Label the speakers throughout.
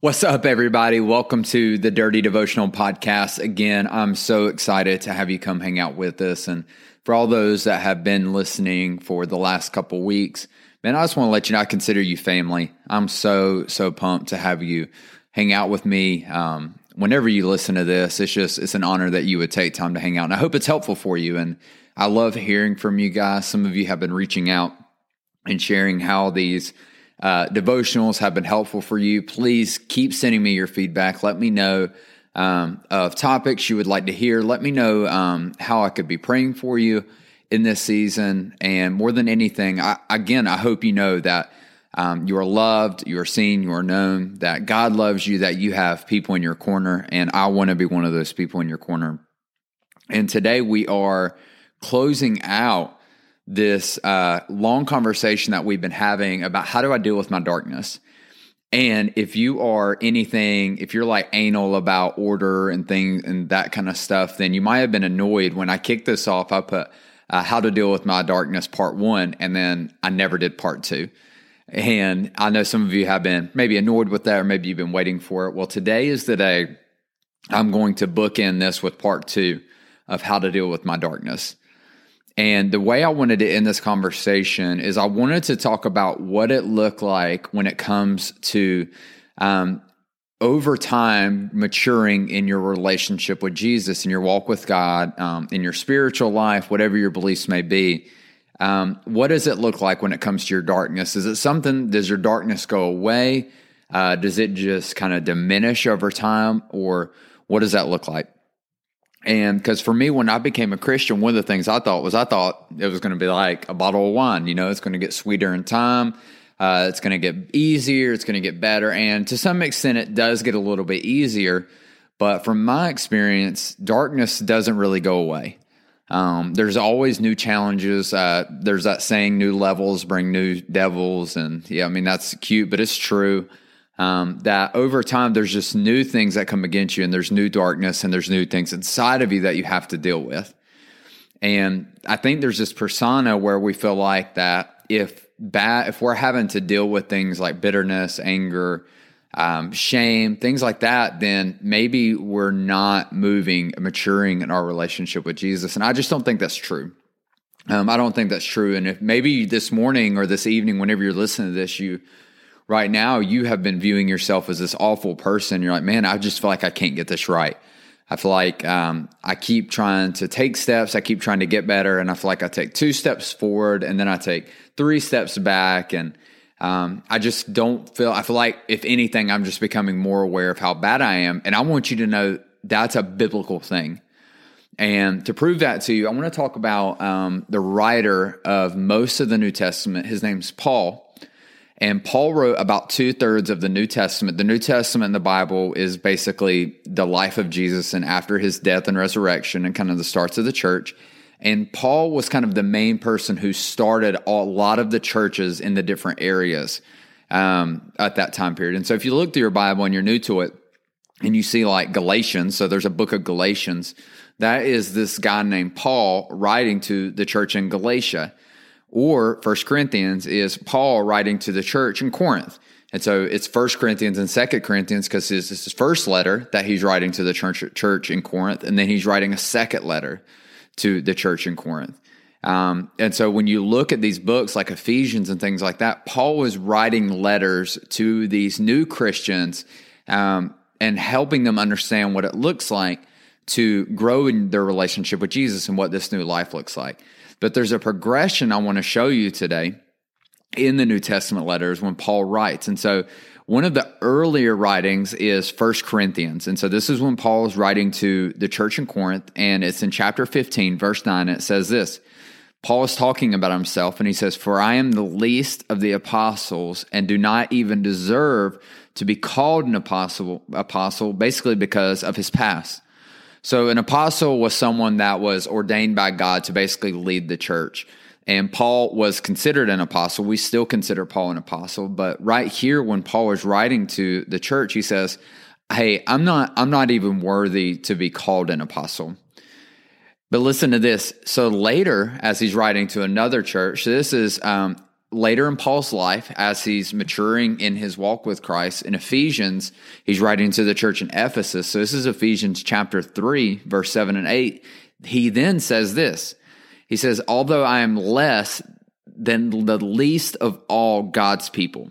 Speaker 1: What's up, everybody? Welcome to the Dirty Devotional Podcast. Again, I'm so excited to have you come hang out with us. And for all those that have been listening for the last couple weeks, man, I just want to let you know I consider you family. I'm so, so pumped to have you hang out with me. Um, whenever you listen to this, it's just, it's an honor that you would take time to hang out. And I hope it's helpful for you. And I love hearing from you guys. Some of you have been reaching out and sharing how these uh, devotionals have been helpful for you. Please keep sending me your feedback. Let me know um, of topics you would like to hear. Let me know um, how I could be praying for you in this season. And more than anything, I, again, I hope you know that um, you are loved, you are seen, you are known, that God loves you, that you have people in your corner. And I want to be one of those people in your corner. And today we are closing out this uh, long conversation that we've been having about how do I deal with my darkness. And if you are anything, if you're like anal about order and things and that kind of stuff, then you might have been annoyed when I kicked this off. I put uh, how to deal with my darkness part one, and then I never did part two. And I know some of you have been maybe annoyed with that, or maybe you've been waiting for it. Well, today is the day I'm going to bookend this with part two of how to deal with my darkness. And the way I wanted to end this conversation is I wanted to talk about what it looked like when it comes to um, over time maturing in your relationship with Jesus, in your walk with God, um, in your spiritual life, whatever your beliefs may be. Um, what does it look like when it comes to your darkness? Is it something, does your darkness go away? Uh, does it just kind of diminish over time? Or what does that look like? And because for me, when I became a Christian, one of the things I thought was I thought it was going to be like a bottle of wine. You know, it's going to get sweeter in time. Uh, it's going to get easier. It's going to get better. And to some extent, it does get a little bit easier. But from my experience, darkness doesn't really go away. Um, there's always new challenges. Uh, there's that saying, new levels bring new devils. And yeah, I mean, that's cute, but it's true um, that over time there's just new things that come against you and there's new darkness and there's new things inside of you that you have to deal with. And i think there's this persona where we feel like that if bad if we're having to deal with things like bitterness anger um, shame things like that then maybe we're not moving maturing in our relationship with jesus. And i just don't think that's true. Um, i don't think that's true. And if maybe this morning or this evening whenever you're listening to this you right now you have been viewing yourself as this awful person. You're like, man, I just feel like I can't get this right. I feel like um, I keep trying to take steps. I keep trying to get better, and I feel like I take two steps forward, and then I take three steps back, and um, I just don't feel. I feel like if anything, I'm just becoming more aware of how bad I am, and I want you to know that's a biblical thing. And to prove that to you, I want to talk about um, the writer of most of the New Testament. His name's Paul. And Paul wrote about two thirds of the New Testament. The New Testament in the Bible is basically the life of Jesus and after his death and resurrection and kind of the starts of the church. And Paul was kind of the main person who started a lot of the churches in the different areas um, at that time period. And so if you look through your Bible and you're new to it, and you see like Galatians, so there's a book of Galatians, that is this guy named Paul writing to the church in Galatia or First Corinthians is Paul writing to the church in Corinth. And so it's First Corinthians and Second Corinthians because this is his first letter that he's writing to the church, church in Corinth, and then he's writing a second letter to the church in Corinth. Um, and so when you look at these books like Ephesians and things like that, Paul was writing letters to these new Christians um, and helping them understand what it looks like to grow in their relationship with Jesus and what this new life looks like. But there's a progression I want to show you today in the New Testament letters when Paul writes. And so one of the earlier writings is First Corinthians. And so this is when Paul is writing to the church in Corinth, and it's in chapter 15, verse 9. It says this Paul is talking about himself and he says, For I am the least of the apostles and do not even deserve to be called an apostle, apostle basically because of his past. So an apostle was someone that was ordained by God to basically lead the church. And Paul was considered an apostle. We still consider Paul an apostle, but right here when Paul is writing to the church, he says, "Hey, I'm not I'm not even worthy to be called an apostle." But listen to this. So later, as he's writing to another church, this is um, later in Paul's life as he's maturing in his walk with Christ. In Ephesians, he's writing to the church in Ephesus. So this is Ephesians chapter 3, verse 7 and 8. He then says this He says, Although I am less than the least of all God's people.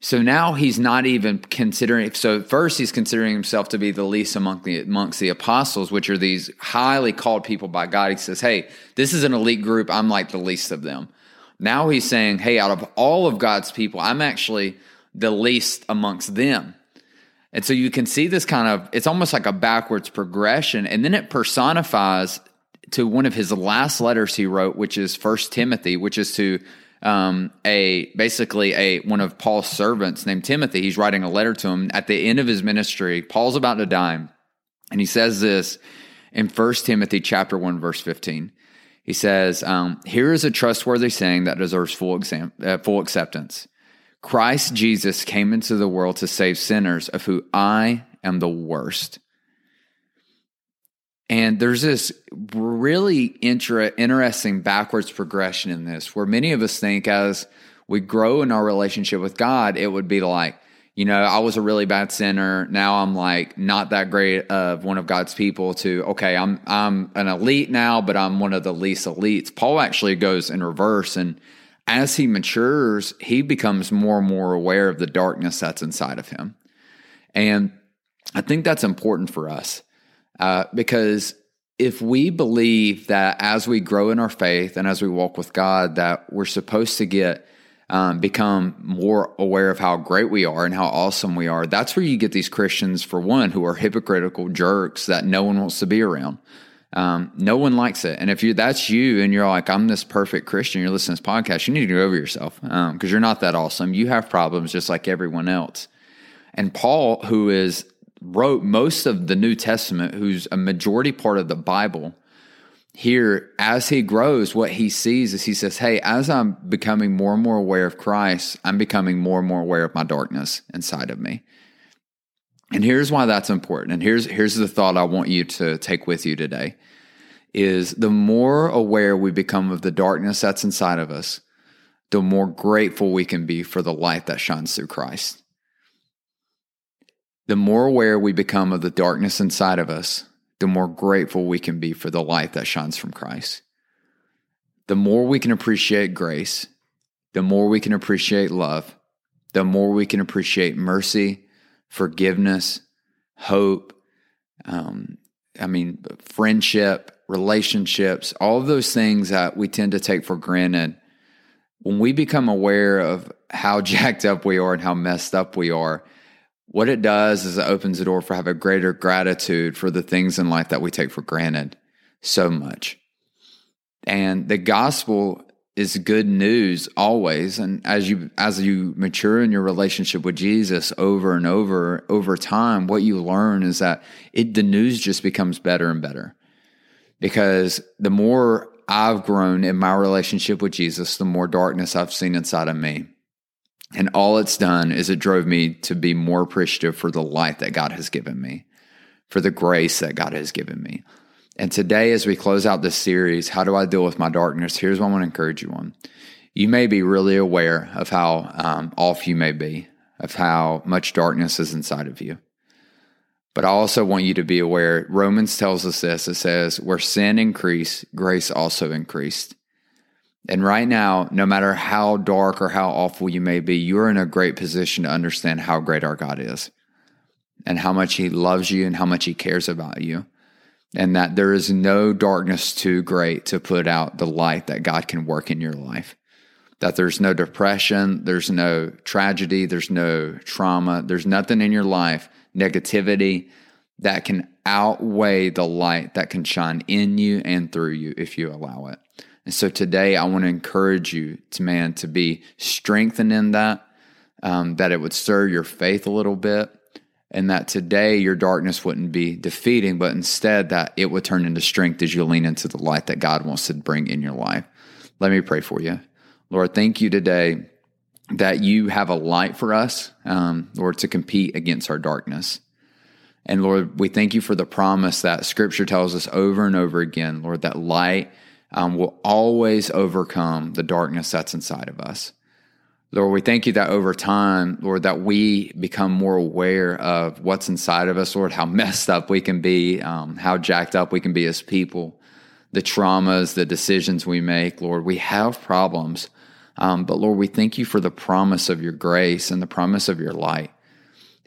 Speaker 1: So now he's not even considering. So first, he's considering himself to be the least among the amongst the apostles, which are these highly called people by God. He says, "Hey, this is an elite group. I'm like the least of them." Now he's saying, hey, out of all of God's people, I'm actually the least amongst them. And so you can see this kind of, it's almost like a backwards progression. And then it personifies to one of his last letters he wrote, which is First Timothy, which is to um, a basically a one of Paul's servants named Timothy. He's writing a letter to him at the end of his ministry. Paul's about to die, and he says this in First Timothy chapter one verse fifteen. He says, um, Here is a trustworthy saying that deserves full, exam- uh, full acceptance. Christ Jesus came into the world to save sinners, of who I am the worst. And there's this really inter- interesting backwards progression in this, where many of us think as we grow in our relationship with God, it would be like, you know, I was a really bad sinner. Now I'm like not that great of one of God's people to, okay, I'm I'm an elite now, but I'm one of the least elites. Paul actually goes in reverse and as he matures, he becomes more and more aware of the darkness that's inside of him. And I think that's important for us uh, because if we believe that as we grow in our faith and as we walk with God, that we're supposed to get um, become more aware of how great we are and how awesome we are, that's where you get these Christians, for one, who are hypocritical jerks that no one wants to be around. Um, no one likes it. And if you that's you and you're like, I'm this perfect Christian, you're listening to this podcast, you need to get over yourself because um, you're not that awesome. You have problems just like everyone else. And Paul, who is wrote most of the New Testament, who's a majority part of the Bible, here, as he grows, what he sees is he says, Hey, as I'm becoming more and more aware of Christ, I'm becoming more and more aware of my darkness inside of me. And here's why that's important. And here's here's the thought I want you to take with you today is the more aware we become of the darkness that's inside of us, the more grateful we can be for the light that shines through Christ. The more aware we become of the darkness inside of us, the more grateful we can be for the light that shines from Christ. The more we can appreciate grace, the more we can appreciate love, the more we can appreciate mercy, forgiveness, hope, um, I mean, friendship, relationships, all of those things that we tend to take for granted. When we become aware of how jacked up we are and how messed up we are, what it does is it opens the door for have a greater gratitude for the things in life that we take for granted so much. And the gospel is good news always. And as you as you mature in your relationship with Jesus over and over over time what you learn is that it the news just becomes better and better. Because the more I've grown in my relationship with Jesus the more darkness I've seen inside of me and all it's done is it drove me to be more appreciative for the light that God has given me, for the grace that God has given me. And today, as we close out this series, How Do I Deal with My Darkness? Here's what I want to encourage you on. You may be really aware of how um, off you may be, of how much darkness is inside of you. But I also want you to be aware Romans tells us this it says, Where sin increased, grace also increased. And right now, no matter how dark or how awful you may be, you're in a great position to understand how great our God is and how much He loves you and how much He cares about you. And that there is no darkness too great to put out the light that God can work in your life. That there's no depression, there's no tragedy, there's no trauma, there's nothing in your life, negativity that can outweigh the light that can shine in you and through you if you allow it. And so today I want to encourage you to, man, to be strengthened in that, um, that it would stir your faith a little bit, and that today your darkness wouldn't be defeating, but instead that it would turn into strength as you lean into the light that God wants to bring in your life. Let me pray for you. Lord, thank you today that you have a light for us, um, Lord, to compete against our darkness. And Lord, we thank you for the promise that scripture tells us over and over again, Lord, that light um, will always overcome the darkness that's inside of us. Lord, we thank you that over time, Lord, that we become more aware of what's inside of us, Lord, how messed up we can be, um, how jacked up we can be as people, the traumas, the decisions we make. Lord, we have problems. Um, but Lord, we thank you for the promise of your grace and the promise of your light.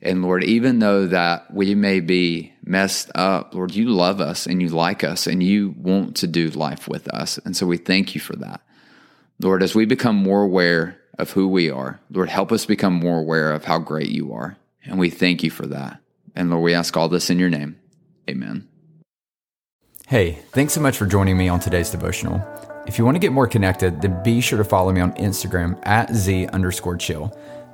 Speaker 1: And Lord, even though that we may be messed up, Lord, you love us and you like us and you want to do life with us. And so we thank you for that. Lord, as we become more aware of who we are, Lord, help us become more aware of how great you are. And we thank you for that. And Lord, we ask all this in your name. Amen.
Speaker 2: Hey, thanks so much for joining me on today's devotional. If you want to get more connected, then be sure to follow me on Instagram at Z underscore chill.